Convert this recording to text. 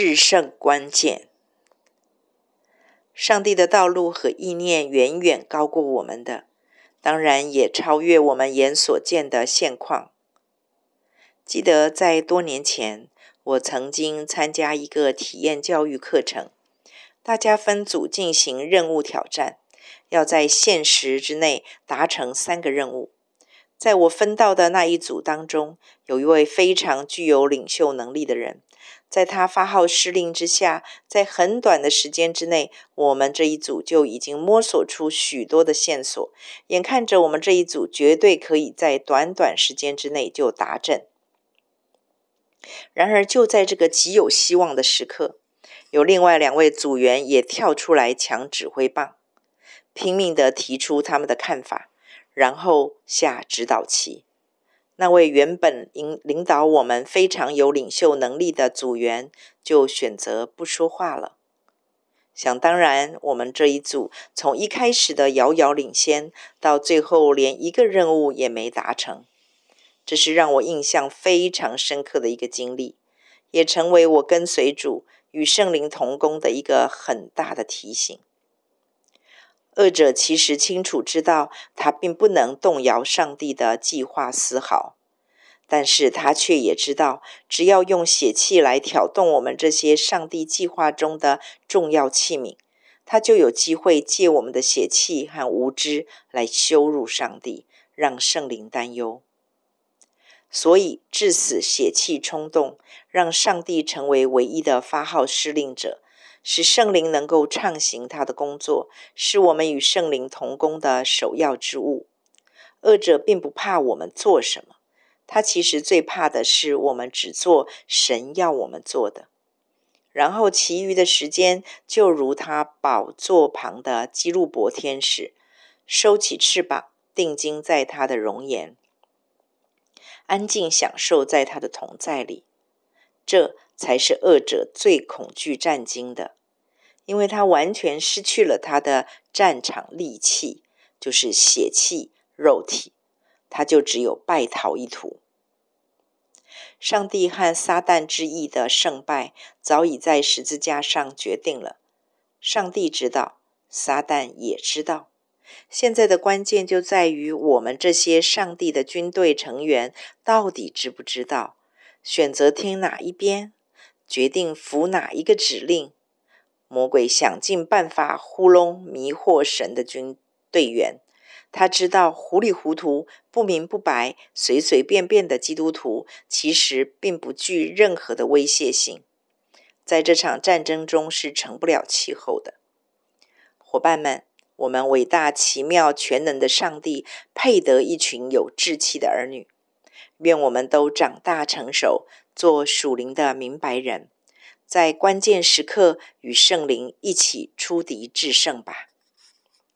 制胜关键。上帝的道路和意念远远高过我们的，当然也超越我们眼所见的现况。记得在多年前，我曾经参加一个体验教育课程，大家分组进行任务挑战，要在限时之内达成三个任务。在我分到的那一组当中，有一位非常具有领袖能力的人。在他发号施令之下，在很短的时间之内，我们这一组就已经摸索出许多的线索。眼看着我们这一组绝对可以在短短时间之内就达阵。然而，就在这个极有希望的时刻，有另外两位组员也跳出来抢指挥棒，拼命的提出他们的看法，然后下指导棋。那位原本领领导我们非常有领袖能力的组员，就选择不说话了。想当然，我们这一组从一开始的遥遥领先，到最后连一个任务也没达成，这是让我印象非常深刻的一个经历，也成为我跟随主与圣灵同工的一个很大的提醒。恶者其实清楚知道，他并不能动摇上帝的计划丝毫，但是他却也知道，只要用血气来挑动我们这些上帝计划中的重要器皿，他就有机会借我们的血气和无知来羞辱上帝，让圣灵担忧。所以，致死血气冲动，让上帝成为唯一的发号施令者。使圣灵能够畅行他的工作，是我们与圣灵同工的首要之务。恶者并不怕我们做什么，他其实最怕的是我们只做神要我们做的，然后其余的时间就如他宝座旁的基路伯天使，收起翅膀，定睛在他的容颜，安静享受在他的同在里。这才是恶者最恐惧战惊的。因为他完全失去了他的战场利器，就是血气、肉体，他就只有败逃一途。上帝和撒旦之役的胜败早已在十字架上决定了，上帝知道，撒旦也知道。现在的关键就在于我们这些上帝的军队成员到底知不知道，选择听哪一边，决定服哪一个指令。魔鬼想尽办法糊弄迷惑神的军队员，他知道糊里糊涂、不明不白、随随便便的基督徒其实并不具任何的威胁性，在这场战争中是成不了气候的。伙伴们，我们伟大、奇妙、全能的上帝配得一群有志气的儿女，愿我们都长大成熟，做属灵的明白人。在关键时刻与圣灵一起出敌制胜吧。